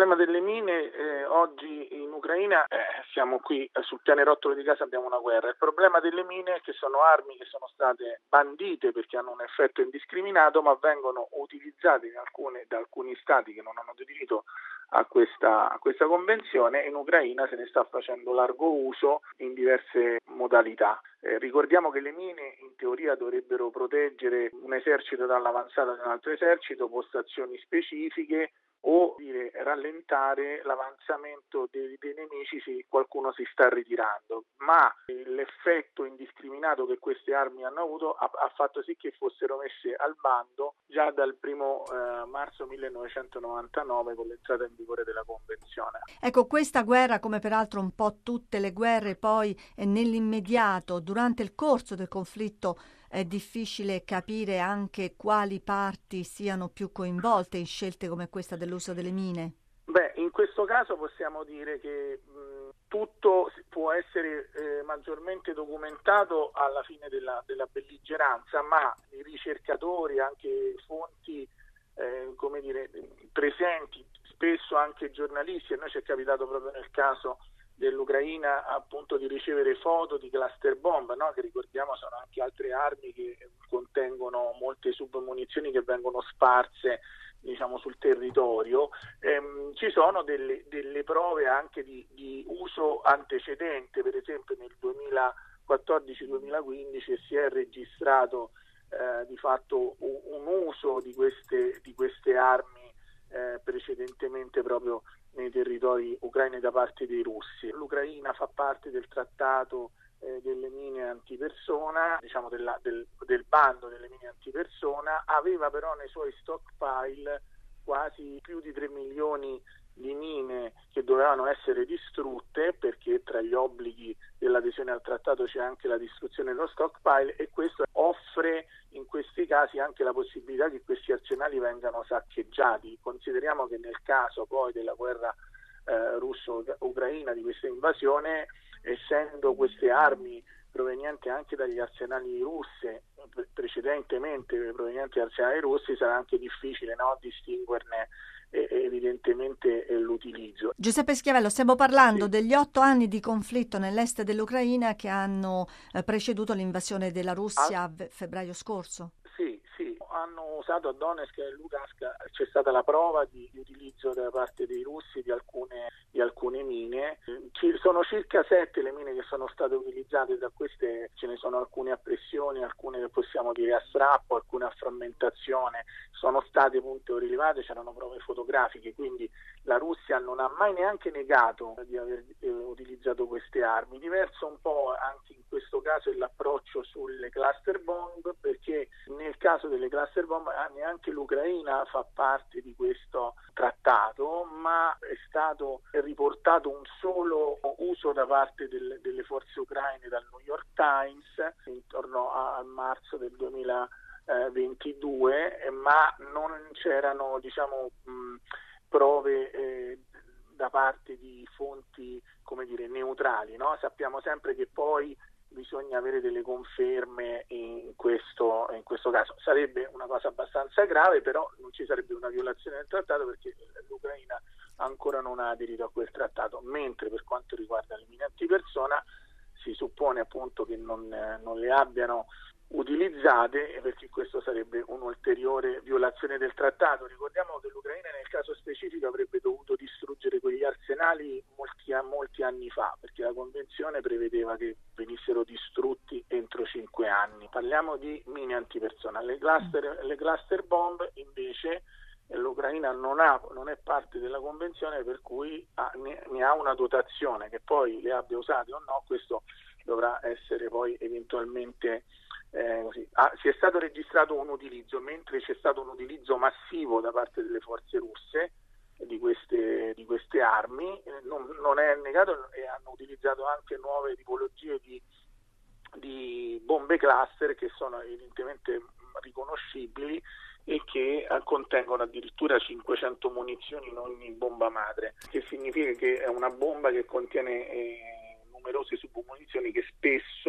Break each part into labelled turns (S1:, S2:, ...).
S1: problema delle mine eh, oggi in Ucraina eh, siamo qui eh, sul pianerottolo di casa abbiamo una guerra. Il problema delle mine che sono armi che sono state bandite perché hanno un effetto indiscriminato, ma vengono utilizzate alcune, da alcuni stati che non hanno aderito a questa, a questa convenzione. In Ucraina se ne sta facendo largo uso in diverse modalità. Eh, ricordiamo che le mine in teoria dovrebbero proteggere un esercito dall'avanzata di un altro esercito, postazioni specifiche o dire, rallentare l'avanzamento dei, dei, nemici se qualcuno si sta ritirando, ma l'effetto indiscriminato che queste armi hanno avuto ha, ha fatto sì che fossero messe al bando già dal primo eh, marzo 1999 con l'entrata in vigore della Convenzione.
S2: Ecco, questa guerra, come peraltro un po' tutte le guerre, poi nell'immediato, durante il corso del conflitto, è difficile capire anche quali parti siano più coinvolte in scelte come questa dell'uso delle mine?
S1: Beh, in questo caso possiamo dire che mh, tutto può essere eh, maggiormente documentato alla fine della, della, belligeranza, ma i ricercatori, anche fonti eh, come dire, presenti, spesso anche giornalisti, a noi ci è capitato proprio nel caso dell'Ucraina appunto di ricevere foto di cluster bomb, no? che ricordiamo sono anche altre armi che contengono molte submunizioni che vengono sparse diciamo, sul territorio, ehm, ci sono delle, delle prove anche di, di, uso antecedente, per esempio nel 2014-2015 si è registrato eh, di fatto un, un uso di queste, di queste armi precedentemente proprio nei territori ucraini da parte dei russi. L'Ucraina fa parte del trattato eh, delle mine antipersona, diciamo della, del, del bando delle mine antipersona, aveva però nei suoi stockpile quasi più di 3 milioni di mine che dovevano essere distrutte perché tra gli obblighi dell'adesione al trattato c'è anche la distruzione dello stockpile e questo offre in questi casi anche la possibilità che questi arsenali vengano saccheggiati. Consideriamo che nel caso poi della guerra eh, russo-ucraina, di questa invasione, essendo queste armi provenienti anche dagli arsenali russi, precedentemente provenienti dagli arsenali russi, sarà anche difficile no, distinguerne evidentemente l'utilizzo.
S2: Giuseppe Schiavello, stiamo parlando sì. degli otto anni di conflitto nell'est dell'Ucraina che hanno eh, preceduto l'invasione della Russia a febbraio scorso.
S1: Sì, sì, hanno usato a Donetsk e Lugansk, c'è stata la prova di utilizzo da parte dei russi di alcune, alcune mine. Ci sono circa sette le mine che sono state utilizzate, da queste ce ne sono alcune a pressione, alcune che possiamo dire a strappo, alcune a frammentazione, sono state punte rilevate, c'erano prove fotografiche, quindi la Russia non ha mai neanche negato di aver eh, utilizzato queste armi. Diverso un po' anche in questo caso è l'approccio sulle cluster bomb, perché nel caso delle cluster bomb eh, neanche l'Ucraina fa parte di questo trattato, ma è stato riportato un solo uso da parte del, delle forze ucraine dal New York Times intorno a, marzo del 2022, ma non c'erano diciamo, prove eh, da parte di fonti come dire, neutrali. No? Sappiamo sempre che poi bisogna avere delle conferme in questo, in questo, caso. Sarebbe una cosa abbastanza grave, però non ci sarebbe una violazione del trattato perché l'Ucraina ancora non ha aderito a quel trattato, mentre per quanto riguarda le mine antipersona si suppone appunto che non, non le abbiano utilizzate perché questo sarebbe un'ulteriore violazione del trattato. Ricordiamo che l'Ucraina nel caso specifico avrebbe dovuto distruggere quegli arsenali molti, molti anni fa perché la convenzione prevedeva che venissero distrutti entro cinque anni. Parliamo di mine antipersona. Le cluster, le cluster bomb invece l'Ucraina non, ha, non, è parte della convenzione per cui ha, ne, ne ha una dotazione che poi le abbia usate o no, questo dovrà essere poi eventualmente eh, ah, si è stato registrato un utilizzo, mentre c'è stato un utilizzo massivo da parte delle forze russe di queste, di queste armi, eh, non, non, è negato e hanno utilizzato anche nuove tipologie di, di bombe cluster che sono evidentemente riconoscibili e che contengono addirittura 500 munizioni in ogni bomba madre, che significa che è una bomba che contiene eh, numerose submunizioni che spesso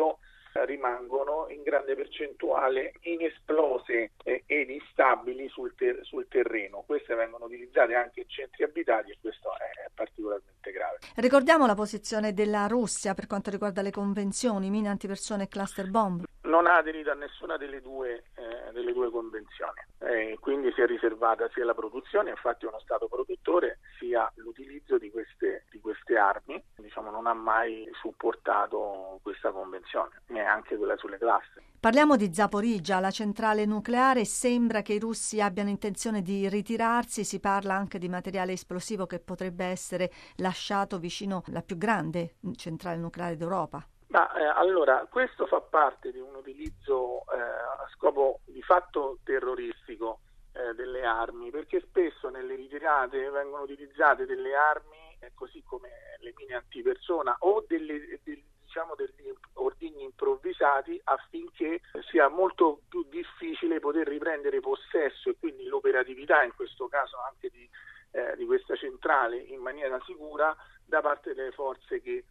S1: rimangono in grande percentuale inesplose ed instabili sul, ter- sul terreno. Queste vengono utilizzate anche in centri abitati e questo è particolarmente grave.
S2: Ricordiamo la posizione della Russia per quanto riguarda le convenzioni, mine antipersone e cluster bomb.
S1: Non ha aderito a nessuna delle due, eh, delle due convenzioni, eh, quindi si è riservata sia la produzione, infatti è uno Stato produttore, sia l'utilizzo di queste, di queste armi. Diciamo, non ha mai supportato questa convenzione, neanche quella sulle cluster.
S2: Parliamo di Zaporizia, la centrale nucleare. Sembra che i russi abbiano intenzione di ritirarsi. Si parla anche di materiale esplosivo che potrebbe essere lasciato vicino alla più grande centrale nucleare d'Europa.
S1: Ma eh, allora, questo fa parte di un utilizzo eh, a scopo di fatto terroristico eh, delle armi, perché spesso nelle ritirate vengono utilizzate delle armi, eh, così come le mine antipersona, o delle, del, diciamo, degli ordigni improvvisati affinché sia molto più difficile poter riprendere possesso e quindi l'operatività, in questo caso anche di, eh, di questa centrale, in maniera sicura da parte delle forze che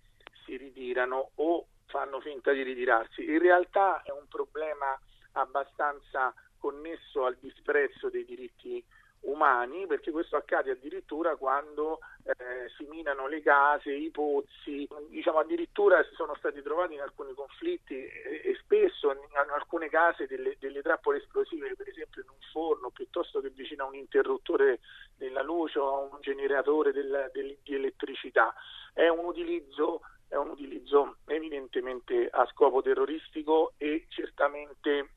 S1: si ritirano o fanno finta di ritirarsi. In realtà è un problema abbastanza connesso al disprezzo dei diritti umani, perché questo accade addirittura quando eh, si minano le case, i pozzi, diciamo addirittura si sono stati trovati in alcuni conflitti e, e spesso in, in, alcune case delle, delle, trappole esplosive, per esempio in un forno, piuttosto che vicino a un interruttore della luce o a un generatore del, del, di elettricità. È un utilizzo è un utilizzo evidentemente a scopo terroristico e certamente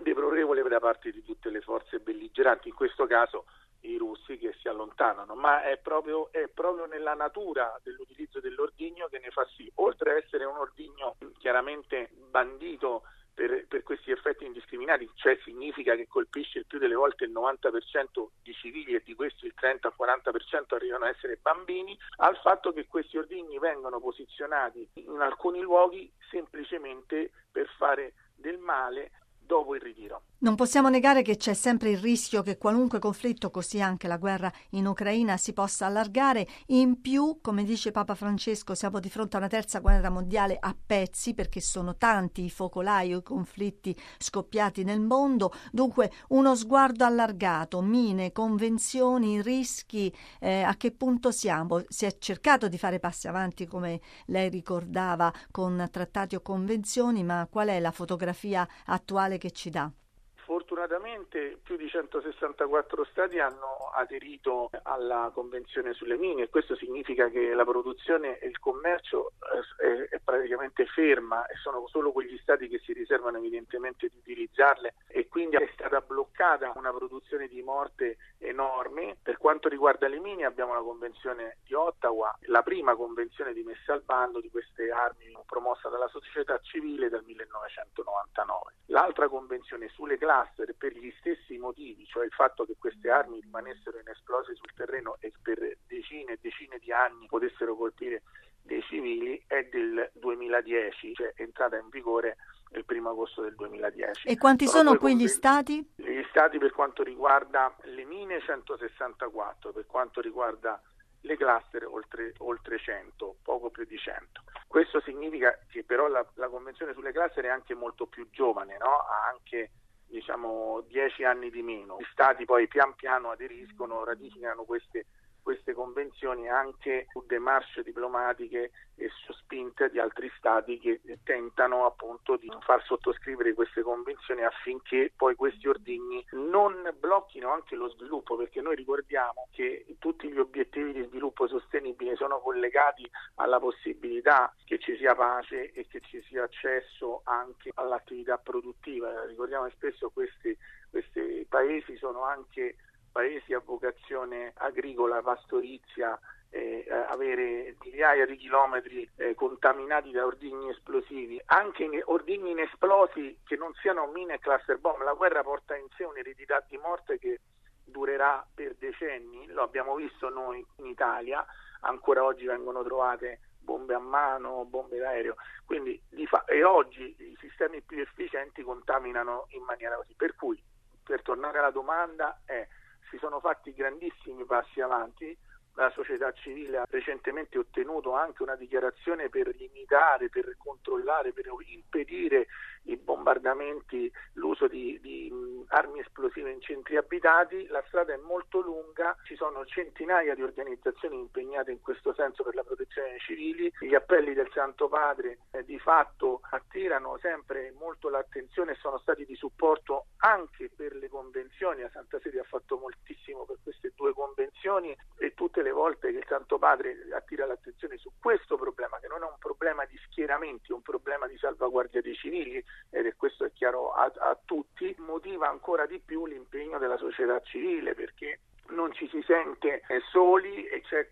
S1: deplorevole da parte di tutte le forze belligeranti, in questo caso i russi che si allontanano, ma è proprio, è proprio nella natura dell'utilizzo dell'ordigno che ne fa sì, oltre ad essere un ordigno chiaramente bandito per, per, questi effetti indiscriminati, cioè significa che colpisce il più delle volte il 90% di civili e di questi il 30-40% arrivano a essere bambini, al fatto che questi ordigni vengono posizionati in alcuni luoghi semplicemente per fare del male dopo il ritiro.
S2: Non possiamo negare che c'è sempre il rischio che qualunque conflitto, così anche la guerra in Ucraina, si possa allargare. In più, come dice Papa Francesco, siamo di fronte a una terza guerra mondiale a pezzi perché sono tanti i focolai o i conflitti scoppiati nel mondo. Dunque, uno sguardo allargato, mine, convenzioni, rischi, eh, a che punto siamo? Si è cercato di fare passi avanti, come lei ricordava, con trattati o convenzioni, ma qual è la fotografia attuale che ci dà?
S1: Fortunatamente più di 164 stati hanno aderito alla Convenzione sulle mine e questo significa che la produzione e il commercio eh, è, praticamente ferma e sono solo quegli stati che si riservano evidentemente di utilizzarle e quindi è stata bloccata una produzione di morte enorme. Per quanto riguarda le mine abbiamo la Convenzione di Ottawa, la prima convenzione di messa al bando di queste armi promossa dalla società civile dal 1999. L'altra convenzione sulle cluster per gli stessi motivi, cioè il fatto che queste armi rimanessero inesplose sul terreno e per decine e decine di anni potessero colpire dei civili, è del 2010, cioè è entrata in vigore il primo agosto del 2010.
S2: E quanti sono, sono quegli stati?
S1: Gli stati per quanto riguarda le mine 164, per quanto riguarda le cluster oltre, oltre 100, poco più di 100. Questo significa che però la, la Convenzione sulle cluster è anche molto più giovane, no? ha anche diciamo 10 anni di meno. Gli stati poi pian piano aderiscono, ratificano queste queste convenzioni anche su demarche diplomatiche e su spinte di altri stati che tentano appunto di far sottoscrivere queste convenzioni affinché poi questi ordigni non blocchino anche lo sviluppo perché noi ricordiamo che tutti gli obiettivi di sviluppo sostenibile sono collegati alla possibilità che ci sia pace e che ci sia accesso anche all'attività produttiva. Ricordiamo che spesso questi, questi paesi sono anche paesi a vocazione agricola, pastorizia, eh, avere migliaia di chilometri eh, contaminati da ordigni esplosivi, anche in, ordigni inesplosi che non siano mine e cluster bomb. La guerra porta in sé un'eredità di morte che durerà per decenni, lo abbiamo visto noi in Italia, ancora oggi vengono trovate bombe a mano, bombe d'aereo, quindi fa- e oggi i sistemi più efficienti contaminano in maniera così. Per cui, per tornare alla domanda, è si sono fatti grandissimi passi avanti, la società civile ha recentemente ottenuto anche una dichiarazione per limitare, per controllare, per impedire i bombardamenti, l'uso di, di armi esplosive in centri abitati, la strada è molto lunga, ci sono centinaia di organizzazioni impegnate in questo senso per la protezione dei civili, gli appelli del Santo Padre eh, di fatto attirano sempre molto l'attenzione e sono stati di supporto anche per le convenzioni, la Santa Sede ha fatto moltissimo per queste due convenzioni e tutte le volte che il Santo Padre attira l'attenzione su questo problema, che non è un problema di schieramenti, è un problema di salvaguardia dei civili, ed è questo è chiaro a, a tutti, motiva ancora di più l'impegno della società civile perché non ci si sente soli e c'è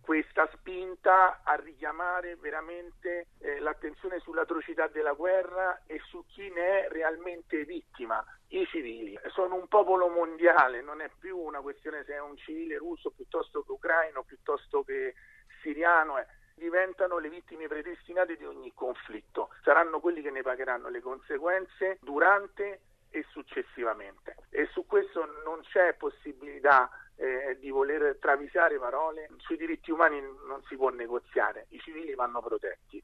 S1: questa spinta a richiamare veramente eh, l'attenzione sull'atrocità della guerra e su chi ne è realmente vittima, i civili. Sono un popolo mondiale, non è più una questione se è un civile russo piuttosto che ucraino, piuttosto che siriano. Eh diventano le vittime predestinate di ogni conflitto, saranno quelli che ne pagheranno le conseguenze durante e successivamente. E su questo non c'è possibilità eh, di voler travisare parole, sui diritti umani non si può negoziare, i civili vanno protetti.